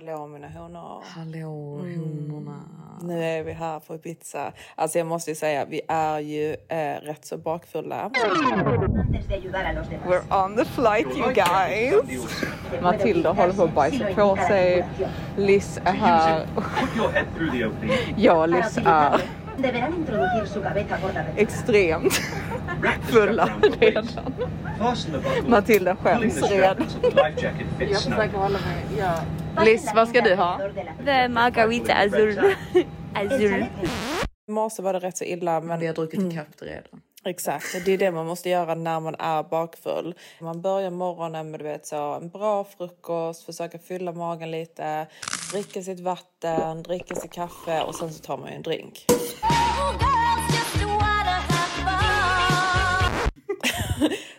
Hallå mina honor. Hallå honorna. Nu är vi här på Ibiza. Alltså jag måste ju säga, vi är ju eh, rätt så bakfulla. We're on the flight you guys. Matilda håller på att bajsa på sig. Liz är här. Jag och Liz är extremt fulla redan. Matilda skäms redan. fits snug. hålla mig. Liz, vad ska du ha? The margarita azul. azul. I morse var det rätt så illa men Vi har druckit ikapp det redan. Exakt, det är det man måste göra när man är bakfull. Man börjar morgonen med du vet, så, en bra frukost, försöka fylla magen lite, dricka sitt vatten, dricka sitt kaffe och sen så tar man ju en drink.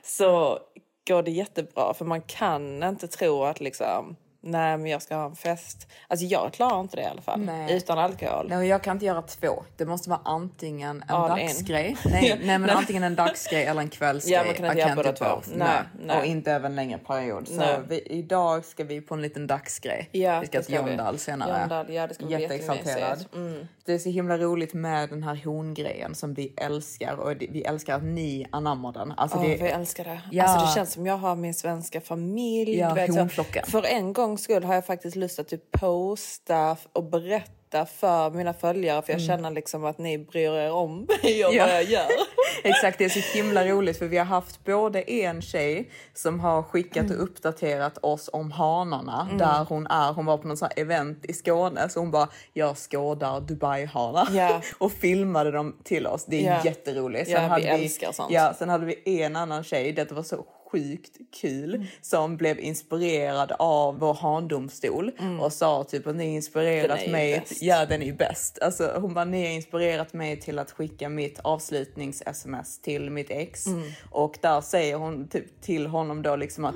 så går det jättebra för man kan inte tro att liksom Nej men jag ska ha en fest. Alltså jag klarar inte det i alla fall. Nej. Utan alkohol. Nej, och jag kan inte göra två. Det måste vara antingen en All dagsgrej. Nej, nej, men antingen en dagsgrej eller en kvällsgrej. Ja, man kan inte göra båda två. Nej, nej. Och inte över en längre period. Så vi, idag ska vi på en liten dagsgrej. Ja, vi ska till vi. Jondal senare. Jondal, ja, det ska bli Jätteexalterad. Mm. Det är så himla roligt med den här hongrejen som vi älskar och vi älskar att ni anammar den. Alltså Åh, det, jag älskar det. Ja. Alltså, det känns som jag har min svenska familj. Ja, vet. För en gångs skull har jag faktiskt lust att typ posta och berätta för mina följare. För jag känner liksom att ni bryr er om mig och Mm. Ja. vad jag gör. Exakt, det är så himla roligt för vi har haft både en tjej som har skickat Mm. och uppdaterat oss om hanarna där hon är. Hon var på någon sån här event i Skåne så hon bara jag skådar Dubai-hanar Ja. och filmade dem till oss. Det är Ja. jätteroligt. Ja, vi älskar sånt. Ja, sen hade vi en annan tjej, det var så sjukt kul, Mm. som blev inspirerad av vår handomstol och sa typ att ni Den inspirerat mig. bäst. Ja, den är ju bäst. Alltså, hon bara, ni har inspirerat mig till att skicka mitt avslutnings-sms till mitt ex. Mm. Och där säger hon typ till honom då liksom att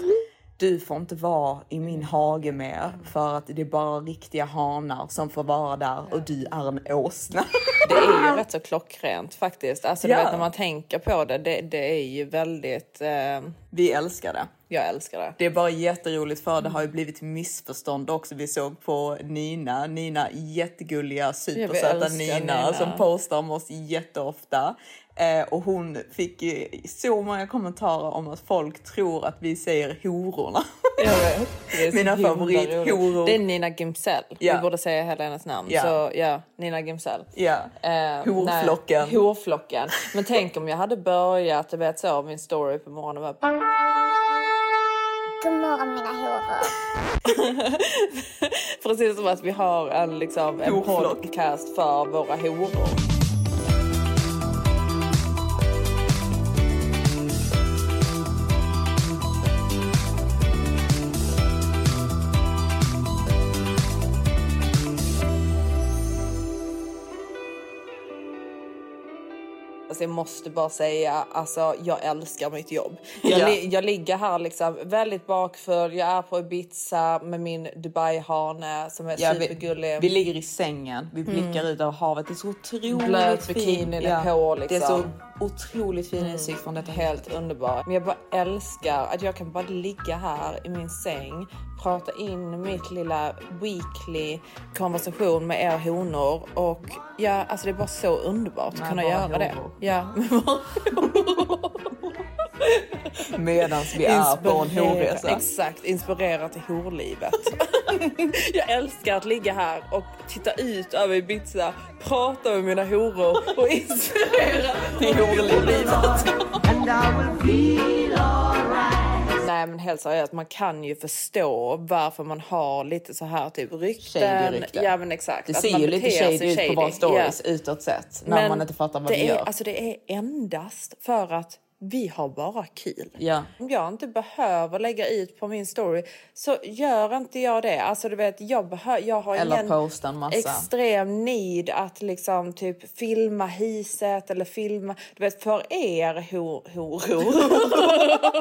du får inte vara i min hage mer för att det är bara riktiga hanar som får vara där och du är en åsna. Det är ju rätt så klockrent faktiskt. Alltså, du Ja. vet, när man tänker på det, det, det är ju väldigt... Eh, Vi älskar det. jag älskar det. Det är bara jätteroligt för det har ju blivit missförstånd också. Vi såg på Nina, Nina jättegulliga supersöta Nina, Nina. som postar om oss jätteofta. Eh, och hon fick ju så många kommentarer om att folk tror att vi säger hororna. Jag vet. Det är så Mina favorithoror. Det är Nina Gimsell. Ja. Vi borde säga hela hennes namn. Ja. Så ja, Nina Gimsell. ja. Eh, Horflocken. Nej, horflocken. Men tänk om jag hade börjat, du vet så, min story på morgonen var God morgon mina horor. precis som att vi har en, liksom, en podcast för våra horor. Alltså jag måste bara säga, alltså jag älskar mitt jobb. Jag, Ja. li- jag ligger här liksom väldigt bakfull, jag är på Ibiza med min Dubai-hane som är Ja, vi, supergullig. vi ligger i sängen, vi blickar ut över havet. Det är så otroligt Blöt bikinin är på, Det är så liksom. Otroligt fin utsikt från detta Helt underbart. Men jag bara älskar att jag kan bara ligga här i min säng, prata in mitt lilla weekly konversation med er honor och ja, alltså det är bara så underbart att kunna göra det. horor. Ja, med bara horor. Medans vi är på en horresa. Exakt, inspirera till horlivet. jag älskar att ligga här och titta ut över Ibiza, prata med mina horor och inspirera till Nej men helt seriöst, man kan ju förstå varför man har lite så här typ rykten. Shady rykten. Ja men exakt. Det ser man ju lite shady sig ut på shady. våra stories Ja. utåt sett. När man inte fattar vad det vi är, gör. Alltså det är endast för att vi har bara kul. Ja. Om jag inte behöver lägga ut på min story så gör inte jag det. Alltså du vet, jag, jag har Eller ingen extrem need att liksom typ filma hiset eller filma, du vet för er hor, horor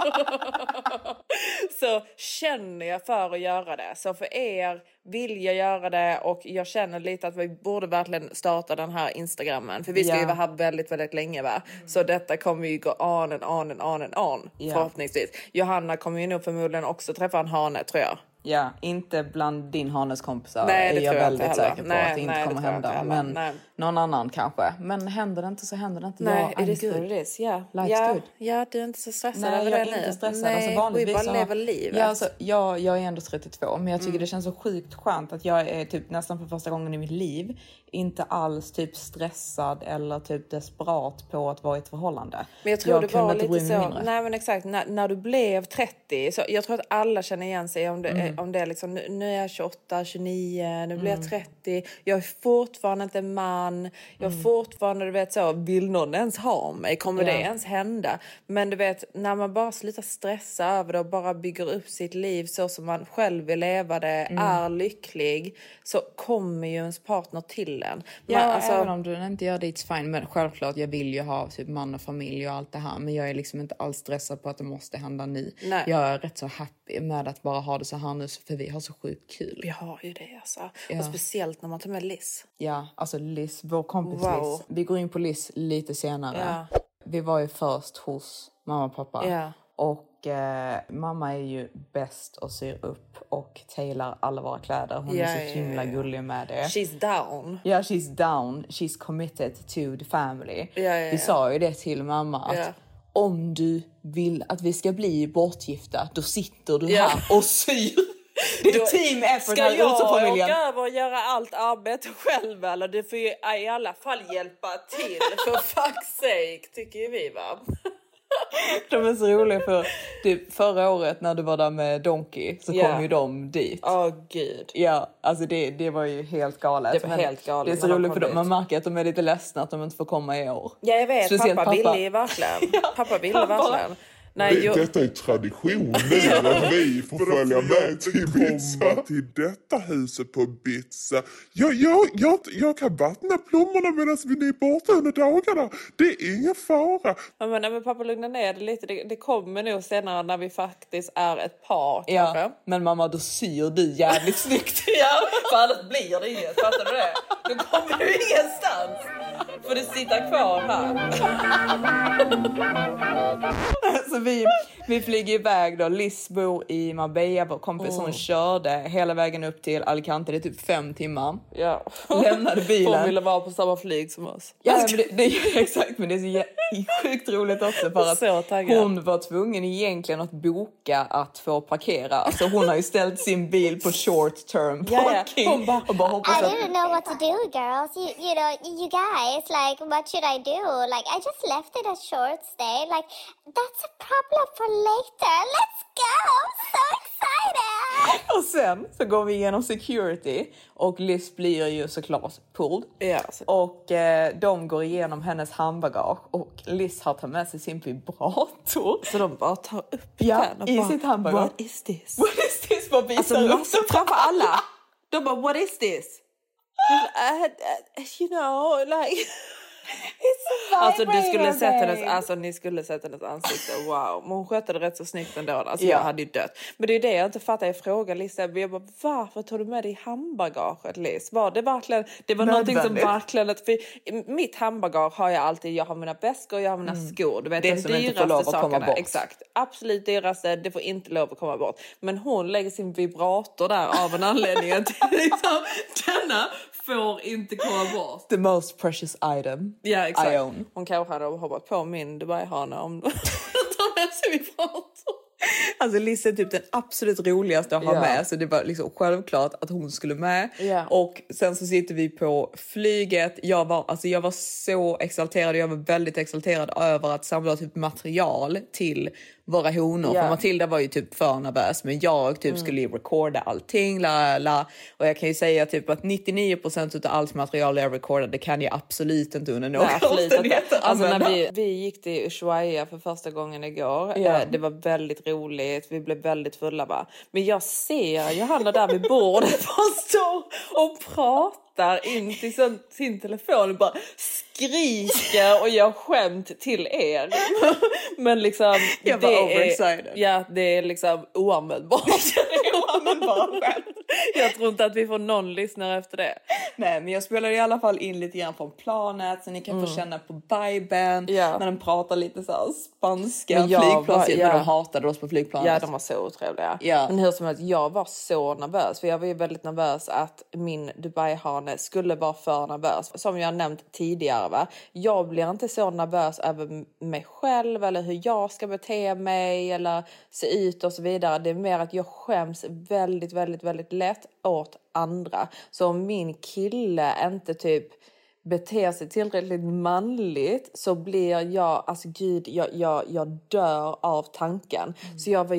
så känner jag för att göra det. Så för er vill jag göra det och jag känner lite att vi borde verkligen starta den här instagrammen för vi ska ju vara här väldigt, väldigt länge va. Så detta kommer ju gå on and on and on and on förhoppningsvis. Johanna kommer ju nog förmodligen också träffa en hane tror jag. Ja, inte bland din Hannes kompisar Nej, det är jag jag väldigt säker på Nej, att det inte nej, det kommer jag hända. inte. Men Nej. någon annan kanske. Men händer det inte så händer det inte. Nej, jag, it is good. what it is. Yeah. Life's ja, good. ja, du är inte så stressad Nej, över jag det är nu. inte stressad. Nej, alltså, vanligtvis vi bara så- lever livet. Mm. Ja, alltså, jag, jag är ändå 32, men jag tycker det känns så sjukt skönt att jag är typ nästan för första gången i mitt liv inte alls typ stressad eller typ desperat på att vara i ett förhållande. Men jag tror det kunde var lite så. mindre. Nej men exakt, när, när du blev 30. Så jag tror att alla känner igen sig om det, Mm. Om det är liksom, nu, nu är jag 28, 29, nu blir Mm. jag 30. Jag är fortfarande inte man. Jag Mm. fortfarande, du vet så, vill någon ens ha mig? Kommer Ja. det ens hända? Men du vet, när man bara slutar stressa över det och bara bygger upp sitt liv så som man själv vill leva det, Mm. är lycklig, så kommer ju ens partner till en. Ja, Man, alltså- även om du inte gör det, it's fine. Men självklart, jag vill ju ha typ man och familj och allt det här. Men jag är liksom inte alls stressad på att det måste hända nu. Nej. Jag är rätt så happy med att bara ha det så här nu, för vi har så sjukt kul. Vi har ju det alltså. Ja. Och speciellt när man tar med Liz. Ja, alltså Liz, vår kompis Wow. Liz. Vi går in på Liz lite senare. Ja. Vi var ju först hos mamma och pappa. Ja. Och eh, mamma är ju bäst och syr upp och tailar alla våra kläder. Hon Ja, är så ja, himla ja. gullig med det. She's down. Ja, she's down. She's committed to the family. Vi sa ju det till mamma att. Om du vill att vi ska bli bortgifta, då sitter du Ja. här och syr. Det är Då- team effort Ska här ute jag åka över och göra allt arbete själv eller? Du får ju i alla fall hjälpa till för fuck's sake tycker ju vi va? De är så roliga för typ förra året när du var där med Donkey så Ja. kom ju de dit. Åh gud. Ja, alltså det, det var ju helt galet. Det var Men helt galet Det är så roligt för de, dit. man märker att de är lite ledsna att de inte får komma i år. Ja jag vet, Speciellt pappa, pappa. ville verkligen. Pappa ville verkligen. Nej, Det- jo, Detta är tradition nu att vi får följa med till Ibiza. komma till detta huset på Ibiza. Jag, jag, jag, jag kan vattna blommorna medan vi är borta under dagarna. Det är ingen fara. Ja, men, nej, men pappa lugna ner dig lite. Det, det kommer nog senare när vi faktiskt är ett par Ja, kanske. men mamma då syr du jävligt snyggt. Ja, för annars blir det inget. Fattar du det? Då kommer du ingenstans. Får du sitta kvar här. Vi, vi flyger iväg då. Liz bor i Marbella, vår kompis. Hon körde hela vägen upp till Alicante. Det är typ fem timmar. Ja. Lämnade bilen. Hon ville vara på samma flyg som oss. Ja, men det, det, exakt, men det är så jä- sjukt roligt också för att hon var tvungen egentligen att boka att få parkera. Alltså hon har ju ställt sin bil på short term Ja, ja. parking Hon bara, och bara hoppas I att didn't know what to do, girls. You, you know, you guys, like, what should I do? Like, I just left it a short stay. Like, that's a problem for later. Let's go! I'm so excited! Och sen så går vi igenom security och Liz blir ju såklart pulled. Ja, så- Och eh, de går igenom hennes handbagage och Liz har tagit med sig sin vibrator. Så de bara tar upp Ja, den och i bara, sitt handbagage. What is this? What is this? Bara visar Alltså den. framför alla. De bara what is this? Uh, uh, you know like. Alltså du skulle sett hennes, alltså ni skulle sett hennes ansikte, wow. Men hon skötte det rätt så snyggt ändå. Alltså Ja. jag hade ju dött. Men det är det jag inte fattar, jag frågar Liz, jag bara varför tog du med dig handbagaget Liz? Var det verkligen, det var någonting som verkligen, för mitt handbagage har jag alltid, jag har mina väskor, jag har mina skor. Du vet Mm. Det de som inte får dyraste lov att komma sakerna. bort. Exakt, absolut dyraste, det får inte lov att komma bort. Men hon lägger sin vibrator där av en anledning. att liksom, denna får inte komma bort. The most precious item Ja I exakt. own. Hon kanske hade hoppat på min Dubai-hane om de tar Så vi pratar. Alltså Liz är typ den absolut roligaste att ha Ja. med så det var liksom självklart att hon skulle med. Ja. Och sen så sitter vi på flyget. Jag var, alltså jag var så exalterad. Jag var väldigt exalterad över att samla typ material till våra honor. Ja. För Matilda var ju typ för nervös men jag typ skulle ju recorda allting. La, la. Och jag kan ju säga typ att 99% av allt material jag recordade kan jag absolut inte under några omständigheter Alltså när vi, vi gick till Ushuaia för första gången igår. Eh, Det var väldigt roligt. Vi blev väldigt fulla va. Men jag ser Johanna där vid bordet bara står och pratar in till sin, sin telefon och bara skriker och gör skämt till er. Men liksom. Jag var det. Är, ja, det är liksom oanvändbart. jag tror inte att vi får någon lyssnare efter det. Nej, men jag spelar i alla fall in lite grann från planet så ni kan få känna på viben Mm. Ja. när de pratar lite så här spanska Men jag flygplans. var- Men ja. de hatade oss på flygplanet. Ja, de var så otrevliga. Ja. Men hur som helst, jag var så nervös. För jag var ju väldigt nervös att min Dubai-hane skulle vara för nervös. Som jag nämnt tidigare, va? jag blir inte så nervös över mig själv eller hur jag ska bete mig eller se ut och så vidare. Det är mer att jag skäms väldigt, väldigt, väldigt lätt åt andra. Så om min kille inte typ beter sig tillräckligt manligt så blir jag, alltså gud, jag, jag, jag dör av tanken. Så jag var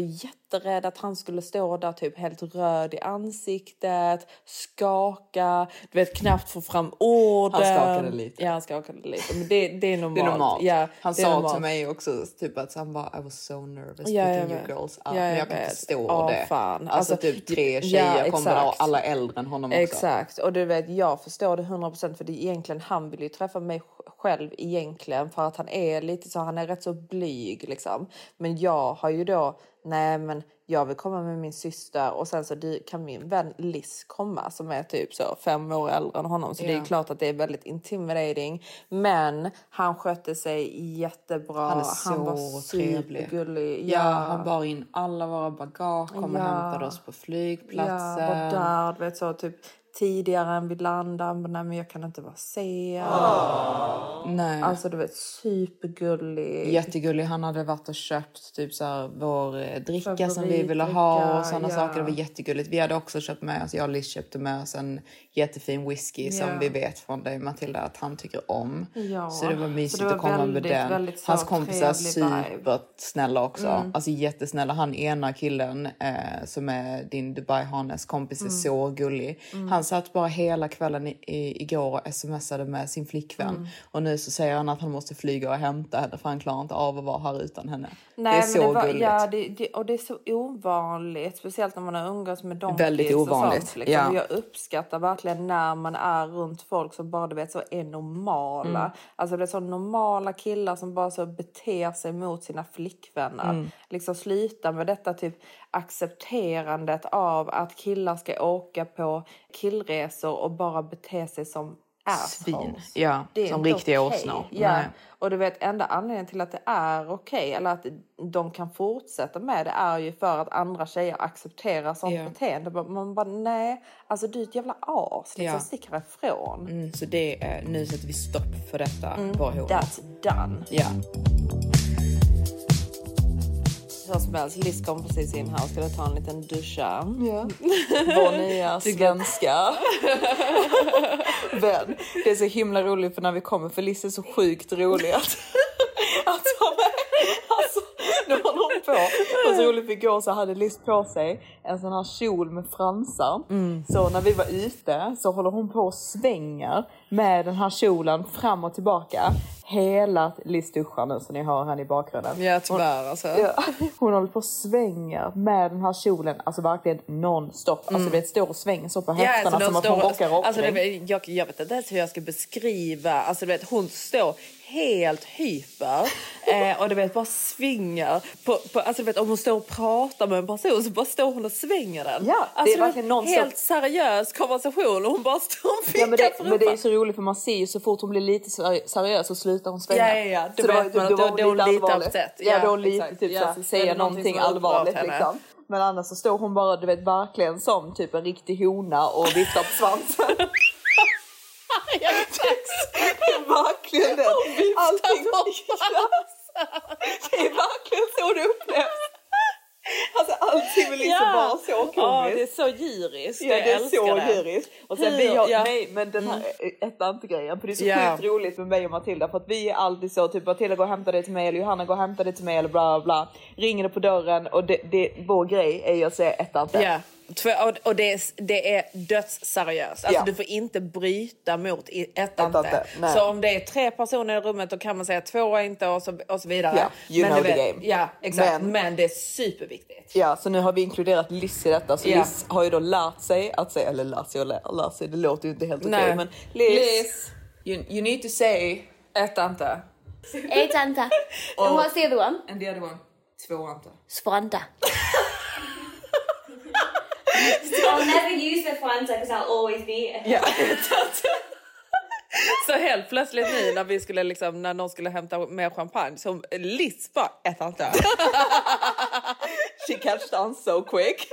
jätterädd att han skulle stå där typ helt röd i ansiktet, skaka, du vet knappt få fram orden. Han skakade lite. Ja, han skakade lite. Men det, det är normalt. Det är normalt. Ja, han sa normalt. till mig också typ att han bara I was so nervous Ja, picking you girls up. Ja, men jag kan vet. förstå Ja, det. fan. Alltså, Alltså, typ tre ja, tjejer kommer där och alla äldre än honom också. Exakt, och du vet jag förstår det 100% för det är egentligen han vill ju träffa mig själv egentligen för att han är lite så, han är rätt så blyg liksom. Men jag har ju då, nej men jag vill komma med min syster och sen så kan min vän Liz komma som är typ så fem år äldre än honom. Så det Ja. är klart att det är väldigt intimidating. Men han skötte sig jättebra. Han är så var trevlig. supergullig. Ja, han bar in alla våra bagage, kom och Ja. hämtade oss på flygplatsen. Ja, var där, vet så typ tidigare än vi landade. Nej men jag kan inte vara sen. Nej. Alltså du vet supergullig. Jättegullig. Han hade varit och köpt typ så här, vår eh, dricka som vi ville ha och sådana ja. saker. Det var jättegulligt. Vi hade också köpt med oss, jag och Liz köpte med oss en jättefin whisky som Ja. vi vet från dig Matilda att han tycker om. Ja, Så det var mysigt det var att komma med väldigt, den. väldigt så Hans kompisar. Mm. supersnälla också. Alltså jättesnälla. Han ena killen eh, som är din Dubai-hanes kompis Mm. är så gullig. Han satt bara hela kvällen i, i, igår och smsade med sin flickvän. Mm. Och nu så säger han att han måste flyga och hämta henne för han klarar inte av att vara här utan henne. Nej, det är så det var, gulligt. Ja, det, det, och det är så ovanligt. Speciellt när man har umgås med donkeys Väldigt ovanligt, sånt. Liksom. ja. Jag uppskattar verkligen när man är runt folk som bara du vet, så är normala. Mm. Alltså det är så normala killar som bara så beter sig mot sina flickvänner. Mm. Liksom sluta med detta typ accepterandet av att killar ska åka på killresor och bara bete sig som Svin. Ja, Det är som riktiga okej. åsnor. Ja. Nej. Och du vet, enda anledningen till att det är okej eller att de kan fortsätta med det är ju för att andra tjejer accepterar sånt Ja. beteende. Man bara nej, alltså du är ett jävla as. Liksom, Ja. stick härifrån. Mm, så det är, nu sätter vi stopp för detta. Mm. That's done. Ja. Som helst, Liz kom precis in här och skulle ta en liten duscha. Ja. Vår nya svenska vän. Det är så himla roligt för när vi kommer för Liz är så sjukt rolig att, att ha med. Alltså, nu håller hon på. Var så roligt för igår så hade Liz på sig en sån här kjol med fransar. Så när vi var ute så håller hon på och svänger med den här kjolen fram och tillbaka. Hela Liz duschar nu så ni hör henne i bakgrunden. Ja, tyvärr alltså. Ja. Hon håller på och svänger med den här kjolen, alltså verkligen non-stop. Alltså du vet, står och svänger så på höfterna som att hon rockar rockning. alltså, det, vet- jag, jag vet inte ens hur jag ska beskriva. Alltså, du vet, hon står helt hyper eh, och du vet bara svingar. På, på, alltså, du vet, om hon står och pratar med en person så bara står hon och svänger den. Ja, det är alltså, vet, verkligen non-stop. Helt seriös konversation och hon bara står och Ja, men, det, men det är så roligt för man ser ju så fort hon blir lite seri- seriös så slutar hon svänga. Ja, ja, ja. Då Så vet var- man att då- var då är hon lite allvarlig. Ja, Ja, då är hon lite typ Ja, så är det någonting någonting allvarligt liksom. Men annars så står hon bara du vet verkligen som typ en riktig hona och viftar på svansen. verkligen det. Allting Det är verkligen så det upplevs. Alltså allting med liksom bara så komiskt. Ja, det är så djuriskt. Ja, det är så det. djuriskt. Och sen Hur- vi har, ja. nej men den här ettant-grejen, för det är så Ja. sjukt roligt med mig och Matilda för att vi är alltid så typ Matilda går och hämtar det till mig eller Johanna går och hämtar det till mig eller bla bla bla. Ringer det på dörren och det, det, vår grej är ju att säga ettant. Ja. Och- det är, det är dödsseriöst. Alltså Ja. Du får inte bryta mot i- ettante. Ettante, nej. Så om det är tre personer i rummet då kan man säga två inte och så, och så vidare. Ja, you Men know the vet- game. Ja, exakt. Men- Men, det är superviktigt. Ja, så nu har vi inkluderat Liz i detta. Så Ja. Liz har ju då lärt sig att säga, eller lärt sig och lärt, sig, det låter ju inte helt okej. Nej. men Liz, Liz. You, you need to say Ettante. Eight Anta. And what's the other one? and the other one, två anta. Sfranta. I'll never use the Franta because I'll always be Ja, Så helt plötsligt nu när vi skulle liksom, när någon skulle hämta mer champagne så Liz bara ettante. she catched on so quick.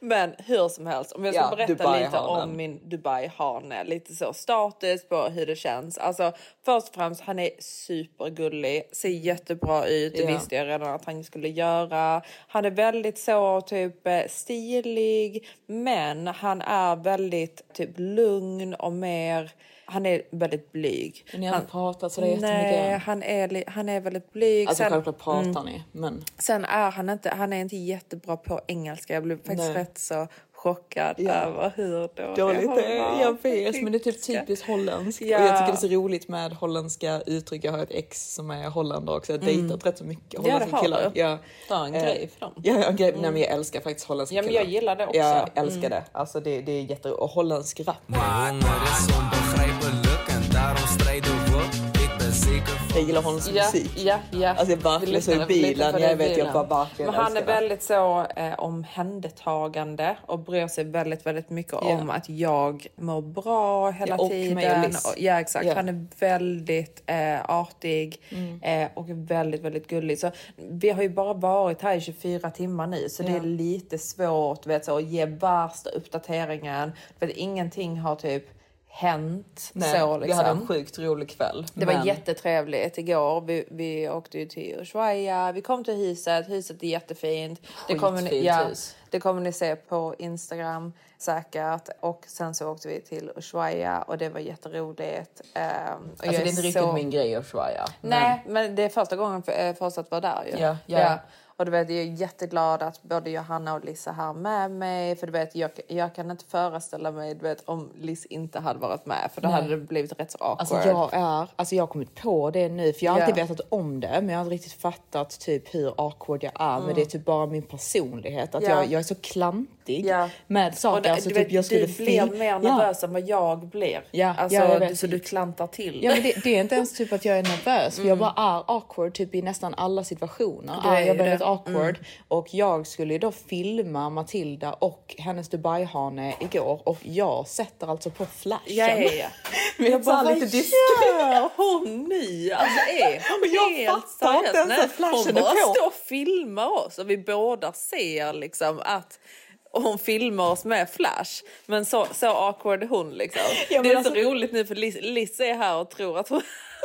Men hur som helst, om jag ska Ja, berätta lite Dubai-hanen. om min Dubai-hane, lite så status på hur det känns. Alltså först och främst, han är supergullig, ser jättebra ut, det Ja. visste jag redan att han skulle göra. Han är väldigt så typ eh, stilig, men han är väldigt typ lugn och mer han är väldigt blyg. Men ni har han, inte pratat Nej, jättemycket. han är, han är väldigt blyg. Alltså Sen- självklart pratar ni, men Sen är han inte, han är inte jättebra på engelska. Jag blev faktiskt Nej. rätt så chockad Ja. över hur dålig dåligt det är. var. Jag vet, men det är typ typiskt holländskt. Ja. Och jag tycker det är så roligt med holländska uttryck. Jag har ett ex som är holländare också. Jag har dejtat rätt så mycket Mm. det holländska har killar. du. Ja. Det är en Eh, grej för dem. Ja, ja, en grej. Nej, men jag älskar faktiskt holländska Ja, men killar. jag gillar det också. Jag älskar Mm. det. Alltså det, det är jätte... Och holländsk rap. Jag gillar holländsk Ja, musik. ja, ja. Alltså jag bara lyssnar i bilen. Jag det vet, jag bara verkligen Men han är det. väldigt så eh, omhändertagande och bryr sig väldigt, väldigt mycket om att jag mår bra hela Ja, och tiden. mig och ja, exakt. Ja. Han är väldigt eh, artig Mm. eh, och väldigt, väldigt gullig. Så vi har ju bara varit här i 24 timmar nu, så det Ja. är lite svårt vet, så, att ge värsta uppdateringen. För att ingenting har typ hänt. Nej, så, Vi liksom. hade en sjukt rolig kväll. Det var men- jättetrevligt igår. Vi, vi åkte ju till Ushuaia. Vi kom till huset. Huset är jättefint. Det kommer, ni, ja, hus. det kommer ni se på Instagram säkert. Och sen så åkte vi till Ushuaia och det var jätteroligt. Jag Alltså det är inte riktigt så- min grej Ushuaia. Nej, men det är första gången för, eh, för oss att vara där ju. Ja, ja. Och du vet, jag är jätteglad att både Johanna och Liz är här med mig. För du vet, jag, jag kan inte föreställa mig du vet, om Liz inte hade varit med. För då Nej. hade det blivit rätt så awkward. Alltså jag är, alltså jag har kommit på det nu för jag har Ja. alltid vetat om det men jag har aldrig riktigt fattat typ hur awkward jag är men det är typ bara min personlighet att Mm. Ja. jag, jag är så klantig Ja. med saker. Det, alltså, typ jag skulle du blir mer nervös än vad jag blir. Ja, alltså, ja, jag du, så du klantar till. Ja, men det, det är inte ens typ att jag är nervös för Mm. jag bara är awkward typ i nästan alla situationer. Du är är jag ju väldigt det. awkward Mm. och jag skulle ju då filma Matilda och hennes Dubai-hane igår och jag sätter alltså på flashen. Ja, ja, ja. Men jag bara lite diskret. gör hon nu? Alltså är hon jag fattar inte ens att Hon flashen är bara på. står och filmar oss och vi båda ser liksom att och hon filmar oss med flash. Men så, så awkward är hon liksom. Ja, det är så alltså- roligt nu för Liz, Liz är här och tror att hon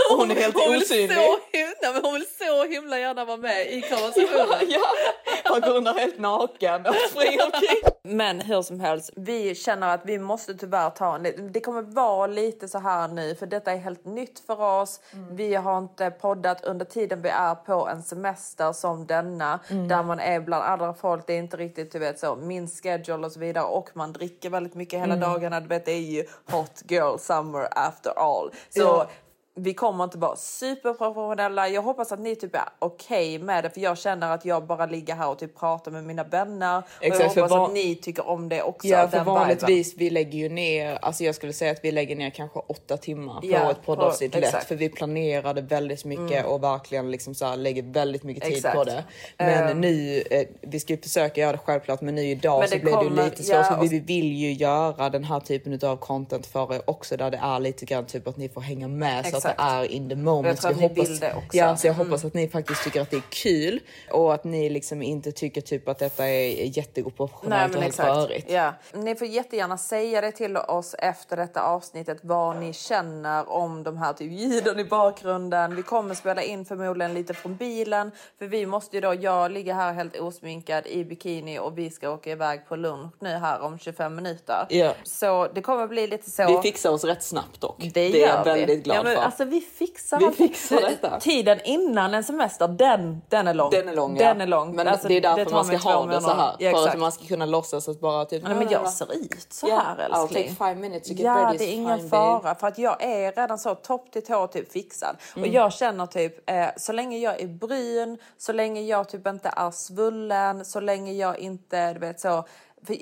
Hon är helt hon vill osynlig. Så, him- nej, hon vill så himla gärna vara med i konversationen. Ja, går runt helt naken och springer omkring. Men hur som helst, vi känner att vi måste tyvärr ta en Det kommer vara lite så här nu för detta är helt nytt för oss. Vi har inte poddat under tiden vi är på en semester som denna där man är bland andra folk. Det är inte riktigt du vet så min schedule och så vidare och man dricker väldigt mycket hela dagarna. Du vet det är ju hot girl summer after all. Så Ja. Vi kommer inte vara superprofessionella. Jag hoppas att ni typ är okej med det för jag känner att jag bara ligger här och typ pratar med mina vänner. och Exakt, jag för hoppas van- att ni tycker om det också. Ja, för vanligtvis vi lägger ju ner, alltså jag skulle säga att vi lägger ner kanske åtta timmar på Ja, ett poddavsnitt lätt exakt. för vi planerade väldigt mycket och verkligen liksom så här, lägger väldigt mycket tid Exakt. på det. Men Ehm. nu, eh, vi ska ju försöka göra det självklart men nu idag så blir det ju lite svårt ja, och- vi vill ju göra den här typen av content för er också där det är lite grann typ att ni får hänga med så att Exakt. det är in the moment. Jag tror att jag ni vill det också. Ja, så jag Mm. hoppas att ni faktiskt tycker att det är kul och att ni liksom inte tycker typ att detta är jätteoproportionellt och helt rörigt. Ja. Ni får jättegärna säga det till oss efter detta avsnittet vad ni känner om de här typ ljuden i bakgrunden. Vi kommer spela in förmodligen lite från bilen för vi måste ju då, jag ligger här helt osminkad i bikini och vi ska åka iväg på lunch nu här om 25 minuter. Ja. Så det kommer bli lite så. Vi fixar oss rätt snabbt dock. Det, är gör jag väldigt vi. glad ja, men, för. Alltså, vi fixar Vi fixar detta. Tiden innan en semester, den, den är lång. Den är lång, ja. Den är lång. Men Alltså, det är därför tar man ska ha det så här. Ja, för att man ska kunna låtsas att bara typ... Nej, men jag ser ut så Ja, här I'll älskling. take five minutes to get ja, ready, det är ingen fara för att jag är redan så topp till tå typ fixad. Mm. Och jag känner typ eh, så länge jag är brun, så länge jag typ inte är svullen, så länge jag inte, du vet så.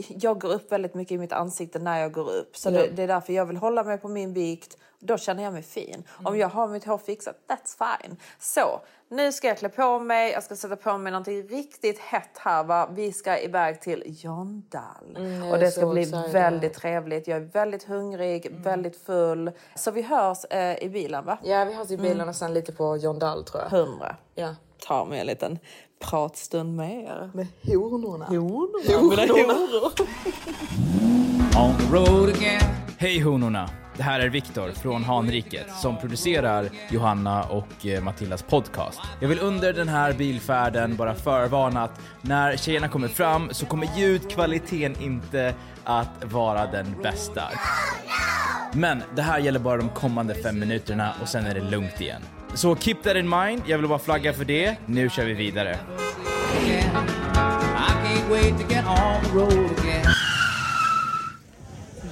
Jag går upp väldigt mycket i mitt ansikte när jag går upp. Så Ja. det, det är därför jag vill hålla mig på min vikt. Då känner jag mig fin. Om jag har mitt hår fixat, that's fine. Så, nu ska jag klä på mig. Jag ska sätta på mig någonting riktigt hett här. Va? Vi ska iväg till John Dall. Mm, och det ska bli excited. väldigt trevligt. Jag är väldigt hungrig, Mm. väldigt full. Så vi hörs eh, i bilen va? Ja, vi har i bilen Mm. och sen lite på John Dall tror jag. Hundra. Ja. Ta mig en liten pratstund med er. Med honorna. Honorna. Mina horor. On the road again. Hej honorna! Det här är Viktor från Hanriket som producerar Johanna och eh, Matildas podcast. Jag vill under den här bilfärden bara förvarna att när tjejerna kommer fram så kommer ljudkvaliteten inte att vara den bästa. Men det här gäller bara de kommande fem minuterna och sen är det lugnt igen. Så keep that in mind, jag vill bara flagga för det. Nu kör vi vidare. I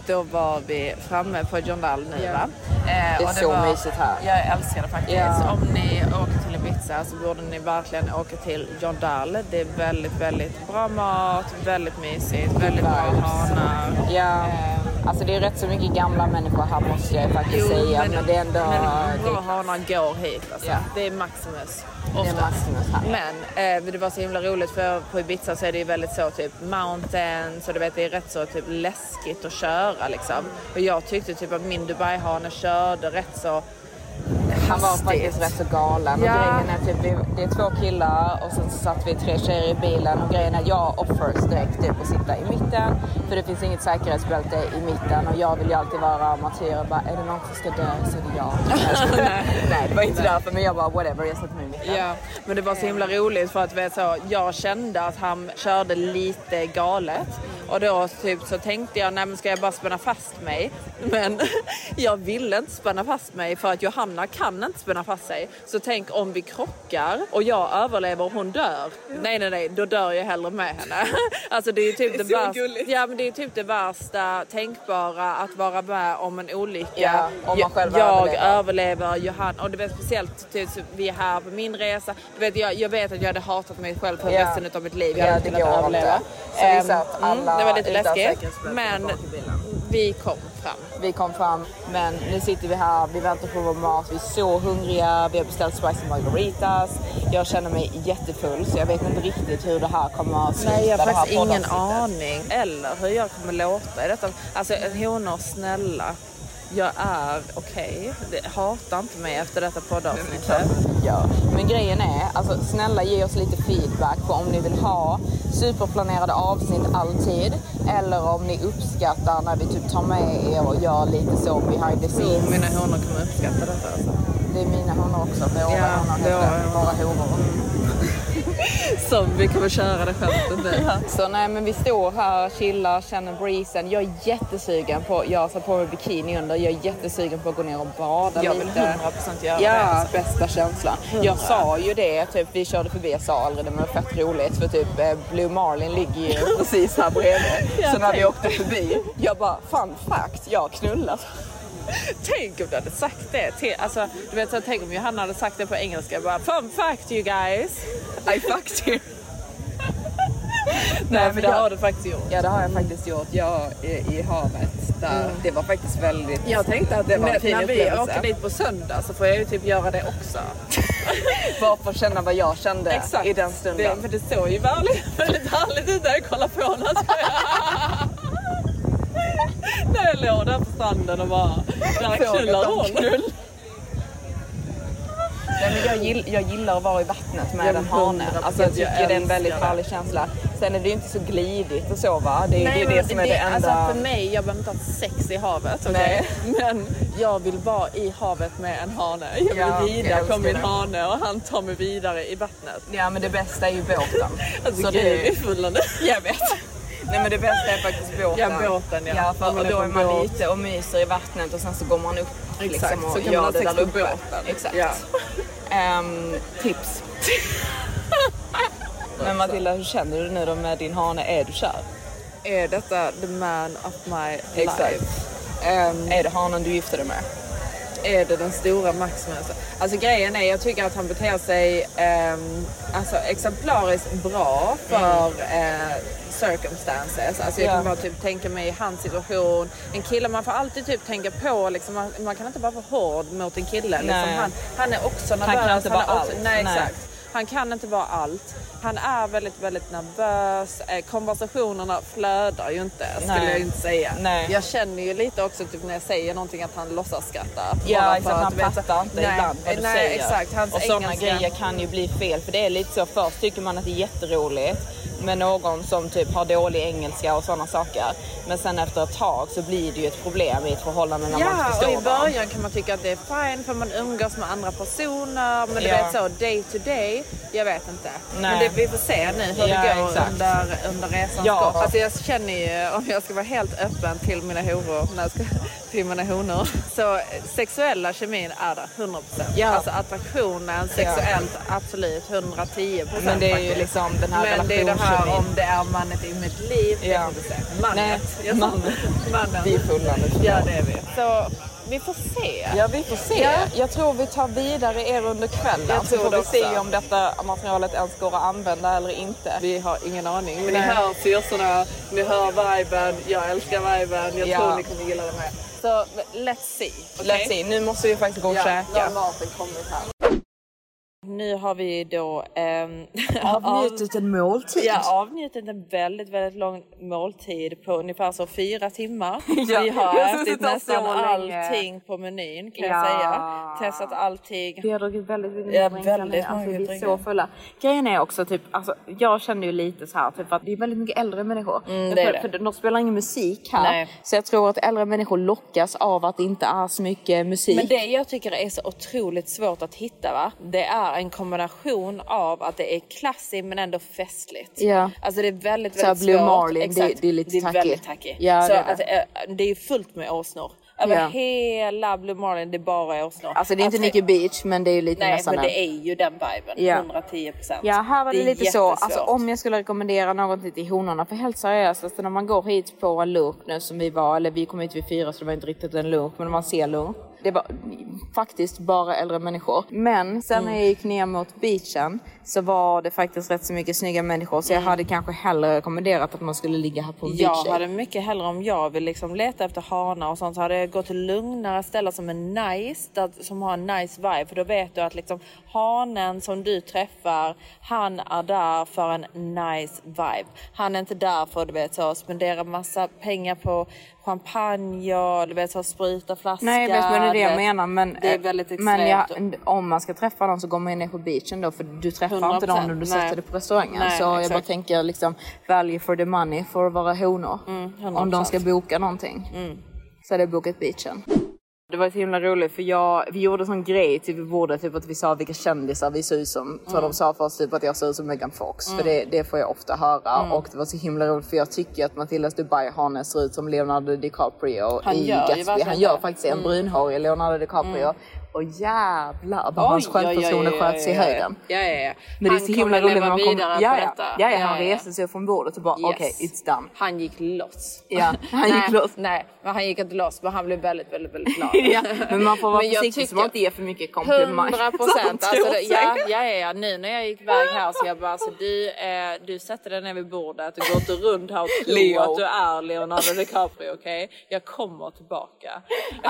då var vi framme på John Dall nu Ja. va? Det är och så mysigt här. Jag älskar det faktiskt. Ja. Om ni åker till Ibiza så borde ni verkligen åka till John Dall. Det är väldigt, väldigt bra mat, väldigt mysigt, väldigt bra hanar. Ja, alltså det är rätt så mycket gamla människor här måste jag faktiskt säga. Men, det är ändå... Men bra hanar går hit alltså. Ja. Det är Maximus. Det är Ofta. Maximus här. Men eh, det var så himla roligt för på Ibiza så är det ju väldigt så typ mountains och du vet det är rätt så typ läskigt att köra liksom. Och jag tyckte typ att min Dubai-hane körde rätt så Han var faktiskt rätt så galen. Ja. Och grejen är typ, vi- det är två killar och sen så satt vi tre tjejer i bilen och grejen är jag offers direkt typ att sitta i mitten. För det finns inget säkerhetsbälte i mitten och jag vill ju alltid vara martyr och bara är det någon som ska dö så är det jag. Nej det var inte därför men jag bara whatever jag sätter mig i mitten. Ja, men det var så himla roligt för att vet, så, jag kände att han körde lite galet. Och då typ, så tänkte jag, nej men ska jag bara spänna fast mig? Men jag ville inte spänna fast mig för att Johanna kan inte spänna fast sig. Så tänk om vi krockar och jag överlever och hon dör. Nej, nej, nej, då dör jag hellre med henne. Alltså det är ju typ det, Det är så värsta, gulligt. ja, men det är typ det värsta tänkbara att vara med om en olycka. Ja, om man själv jag överlever. överlever Johanna och det vet speciellt typ, vi är här på min resa. Du vet, jag, jag vet att jag hade hatat mig själv för Ja. resten av mitt liv. Ja, Jag hade det inte velat går överleva. inte. Så vi Ehm, satt mm, alla det var lite läskigt. Men vi kom fram. Vi kom fram, men nu sitter vi här, vi väntar på vår mat, vi är så hungriga, vi har beställt spicy margaritas. Jag känner mig jättefull så jag vet inte riktigt hur det här kommer att sluta. Nej, jag har faktiskt ingen aning. Eller hur jag kommer låta i detta. Alltså honor, snälla. Jag är okej. Okay. Hata inte mig efter detta poddavsnittet. Ja, men grejen är, alltså snälla ge oss lite feedback på om ni vill ha superplanerade avsnitt alltid eller om ni uppskattar när vi typ tar med er och gör lite så behind the Jo, scenes. mina honor kommer uppskatta detta. Alltså. Det är mina honor också, våra Ja, honor våra honor. Som vi kommer köra det skämtet nu. Så nej men vi står här, chillar, känner breezen. Jag är jättesugen på, jag har satt på mig bikini under, jag är jättesugen på att gå ner och bada Jag vill lite. 100% göra ja, det, bästa känslan. 100. Jag sa ju det, typ vi körde förbi, jag sa aldrig det men det var fett roligt för typ eh, Blue Marlin ligger ju precis här bredvid. Jag Så när vi tänkte. åkte förbi, jag bara fun fact, jag har knullat. Tänk om du hade sagt det alltså du vet så tänk om Johanna hade sagt det på engelska bara fun fact you guys. I fucked you. Nej för det jag- har du faktiskt gjort. Ja det har jag faktiskt gjort, jag i, i havet. Där. Mm. Det var faktiskt väldigt... Jag tänkte att det var när, när vi åker dit på söndag så får jag ju typ göra det också. Bara för att känna vad jag kände i den stunden. Det, för det såg ju väldigt, väldigt härligt ut när jag kollade på honom. när jag låg där på stranden och bara, där knullar hon. Nej, men jag, gill, jag gillar att vara i vattnet med en hane. 100%, Alltså, jag tycker jag det är en väldigt det. härlig känsla. Sen är det ju inte så glidigt och så va? Det är Nej, det, är det som är det enda... Alltså för mig, jag behöver inte ha sex i havet. okej? Men jag vill vara i havet med en hane. Jag vill Ja, jag rida på min det. hane och han tar mig vidare i vattnet. Ja men det bästa är ju båten. Alltså Så gud, det- det är fullande. Jag vet. Nej men det bästa är faktiskt båten. Ja, båten, ja. ja för, och då är man båt. lite och myser i vattnet och sen så går man upp Exakt, liksom, och så kan gör man ha det sex där på uppe. båten. Exakt. Ja. Ehm, tips. men Matilda, hur känner du nu då med din hane? Är du kär? Är detta the man of my Exakt. life? Ehm, Är det hanen du gifter dig med? Är det den stora Maximen? Alltså grejen är, jag tycker att han beter sig ehm, alltså exemplariskt bra för eh, circumstances. Alltså jag Ja. kan bara typ tänka mig i hans situation. En kille, man får alltid typ tänka på liksom, man, man kan inte bara vara hård mot en kille. Liksom. Han, han är också Han nervös. kan inte också, allt. Nej, Nej. exakt. Han kan inte vara allt. Han är väldigt, väldigt nervös. Eh, konversationerna flödar ju inte, skulle Nej. jag inte säga. Nej. Jag känner ju lite också typ när jag säger någonting att han låtsas skratta. Ja, exakt. Han fattar inte nej, ibland vad du nej, säger. exakt. Hans och sådana engelska- grejer kan ju bli fel. För det är lite så, först tycker man att det är jätteroligt med någon som typ har dålig engelska och sådana saker. Men sen efter ett tag så blir det ju ett problem i ett förhållande när man inte Ja, och i varandra. början kan man tycka att det är fine för man umgås med andra personer. Men du Ja. vet så, day to day, jag vet inte. Nej. Men det, vi får se nu hur Ja, det går exakt. under, under resans Ja. gång. Alltså jag känner ju, om jag ska vara helt öppen till mina horor, när jag ska, till mina honor. Så sexuella kemin är där, 100%. Ja. Alltså attraktionen, sexuellt, absolut 110%. Men det är ju liksom den här Men det är det här om det är mannen i mitt liv, Ja. det får vi se. Mannen. Nej, mannen. Vi är fulla nu. Ja det är vi. Så vi får se. Ja, vi får se. Ja. Jag tror vi tar vidare er under kvällen. Jag så får vi se om detta materialet ens går att använda eller inte. Vi har ingen aning. Men ni hör syrsorna, ni hör viben, jag älskar viben, jag Ja. tror ni kommer gilla det med. Så let's see. okej? Let's see. Nu måste vi faktiskt gå och Ja, käka. maten kommit här. Nu har vi då ehm, Avnjutit en måltid. Ja, avnjutit en väldigt, väldigt lång måltid på ungefär så fyra timmar. Ja, vi har ätit nästan allting på menyn kan Ja. jag säga. Testat allting. Vi har druckit väldigt mycket Ja, nu. väldigt alltså, många vi är så fulla. Grejen är också typ, alltså, jag kände ju lite så här, typ, att det är väldigt mycket äldre människor. Mm, det är för, det. för de spelar ingen musik här. Nej. Så jag tror att äldre människor lockas av att det inte är så mycket musik. Men det jag tycker är så otroligt svårt att hitta va? Det är en kombination av att det är klassiskt men ändå festligt. Ja. Alltså det är väldigt, Så väldigt Blue svårt. Marlin, det- Exakt. det är lite det är tacky. väldigt tacky. Ja, så det är det. Eh, det är fullt med åsnor. Över Ja. hela Blue Marlin, det är bara åsnor. Alltså det är inte Nicky Beach men det är ju lite Nej nästan men den. det är ju den viben. Ja. 110 procent. Ja, här var det, lite så. Alltså, jättesvårt. om jag skulle rekommendera någonting till honorna, för helt seriöst, alltså, när man går hit på en lunch nu som vi var, eller vi kom hit vid fyra så det var inte riktigt en lunch, men man ser lunch. Det var faktiskt bara äldre människor. Men sen när jag gick ner mot beachen så var det faktiskt rätt så mycket snygga människor så jag hade kanske hellre rekommenderat att man skulle ligga här på en Jag beach hade mycket hellre om jag vill liksom leta efter hanar och sånt så hade jag gått till lugnare ställen som är nice, där, som har en nice vibe. För då vet du att liksom hanen som du träffar, han är där för en nice vibe. Han är inte där för du vet så spendera massa pengar på champagne och du vet så spruta flaska. Nej jag vet men det är det jag menar men, det är eh, väldigt men jag, extremt. om man ska träffa någon så går man ju ner på beachen då för du träffar inte 100%, någon när du sätter dig på restaurangen. Nej, så jag bara exakt. tänker liksom value for the money för att vara honor. Mm, 100%. om de ska boka någonting. Så är det bokat beachen. Det var så himla roligt för jag, vi gjorde en sån grej typ bordet, typ att vi sa vilka kändisar vi ser ut som. Så de sa först typ att jag ser ut som Megan Fox, för det, det får jag ofta höra. Och det var så himla roligt för jag tycker att Matildas Dubai-hane ser ut som Leonardo DiCaprio Han i gör Gatsby. Han gör faktiskt en brunhårig Leonardo DiCaprio. Och jävlar vad hans självförtroende sköts i höjden. Ja, ja, ja. Men det är så himla roligt när man kommer... Ja, ja, ja, ja, han reste sig från bordet och bara Yes. okej, it's done. Han gick loss. Ja, han gick nej, loss. Nej, men han gick inte loss. Men han blev väldigt, väldigt, väldigt glad. ja, men man får vara Men försiktig så man inte ger för mycket komplimang. 100 procent. Alltså, ja, ja, ja. Nu när jag gick iväg här så jag bara, alltså, du, eh, du sätter dig ner vid bordet och går inte runt här och tror att du är Leonardo DiCaprio, okej? Jag kommer tillbaka.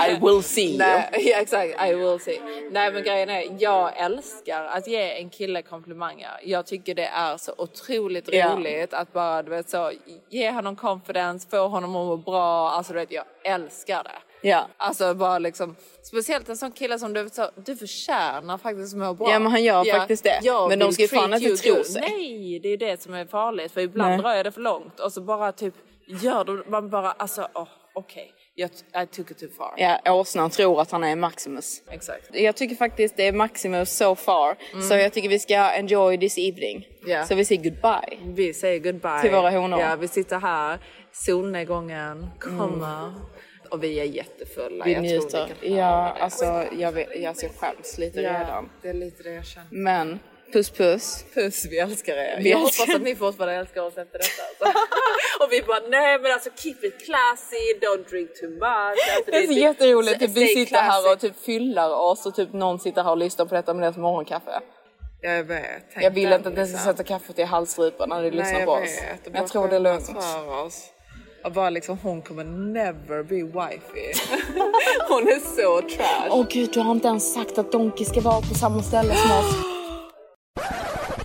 I will see you. Nej, ja, exakt, I will see. Nej men grejen är, jag älskar att ge en kille komplimanger. Jag tycker det är så otroligt Ja. roligt att bara, du vet så, ge honom confidence, få honom att må bra. Alltså du vet, jag älskar det. Ja. Alltså bara liksom, speciellt en sån kille som du vet så, du förtjänar faktiskt att må bra. Ja, men han gör faktiskt det. jag Men de ska ju fan inte tro sig. Nej, det är det som är farligt för ibland Nej. drar jag det för långt och så bara typ gör du, man bara alltså oh, okej, jag I took it too far. Ja, åsnan tror att han är Maximus. Exakt. Jag tycker faktiskt det är Maximus so far. Mm. Så jag tycker vi ska enjoy this evening. Ja. Så vi säger goodbye. Vi säger goodbye. Till våra honor. Ja, vi sitter här, solnedgången kommer och vi är jättefulla. Vi Jag tror njuter. vi kan Ja, det. alltså jag, vet, alltså, jag skäms lite Ja, redan. det är lite det jag känner. Men puss puss. Puss, vi älskar er. Vi jag älskar- hoppas att ni fortfarande älskar oss efter detta. Alltså. och vi bara, nej men alltså keep it classy, don't drink too much. Alltså, Det är så jätteroligt. Typ, vi sitter här classy. och typ fyllar oss och typ någon sitter här och lyssnar på detta med deras morgonkaffe. Jag vet. Jag vill inte att den ska liksom. sätta kaffet i halsstripan när ni lyssnar på oss. vet. Men jag tror det är lugnt. Och bara liksom, hon kommer never be wifey. hon är så trash. Åh gud, du har inte ens sagt att Donkey ska vara på samma ställe som oss.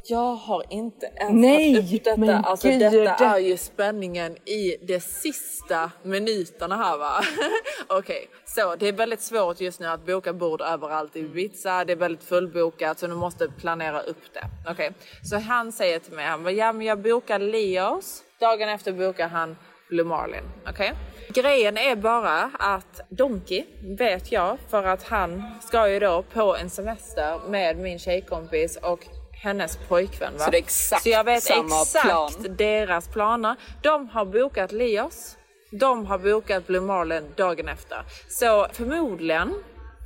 Jag har inte ens Nej, tagit upp detta. men alltså, gud, detta det- är ju spänningen i de sista minuterna här va. Okej, så det är väldigt svårt just nu att boka bord överallt i Ibiza. Det är väldigt fullbokat så du måste planera upp det. Okej, så han säger till mig, han bara, ja men jag bokar Leos. Dagen efter bokar han Blue Marlin. Okej? Grejen är bara att Donkey vet jag för att han ska ju då på en semester med min tjejkompis och hennes pojkvän. Va? Så det är exakt Så jag vet samma exakt plan. deras planer. De har bokat Leos. De har bokat Blue Marlin dagen efter. Så förmodligen,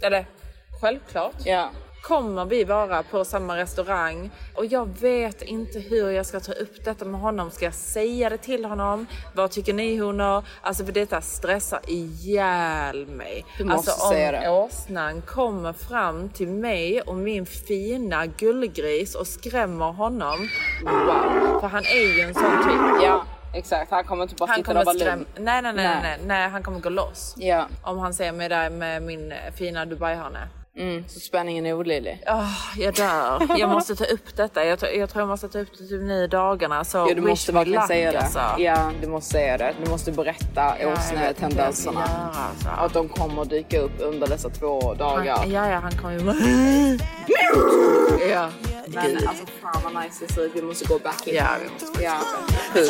eller självklart, Ja. Kommer vi vara på samma restaurang och jag vet inte hur jag ska ta upp detta med honom. Ska jag säga det till honom? Vad tycker ni honor? Alltså för detta stressar ihjäl mig. Du måste alltså säga om det. åsnan kommer fram till mig och min fina gullgris och skrämmer honom. Wow, för han är ju en sån typ. Ja, exakt. Han kommer inte bara Han sitta där och vara lugn. Nej, nej, nej, Nej. nej, nej, han kommer gå loss. Ja. Om han ser mig där med min fina Dubai-hane. Mm, så spänningen är olidlig. Ah, jag dör. Jag måste ta upp detta. Jag, tror- jag tror jag måste ta upp det typ nu i dagarna. Så Ja, du måste verkligen luck, säga det. Alltså. Ja, du måste säga det. Du måste berätta ska åsnetendenserna. alltså. Att de kommer dyka upp under dessa två dagar. Han, ja, ja, han kommer ju bara... ja. Men alltså fan vad nice det ser ut. Vi måste gå back in. Ja, vi måste. Ja. Puss.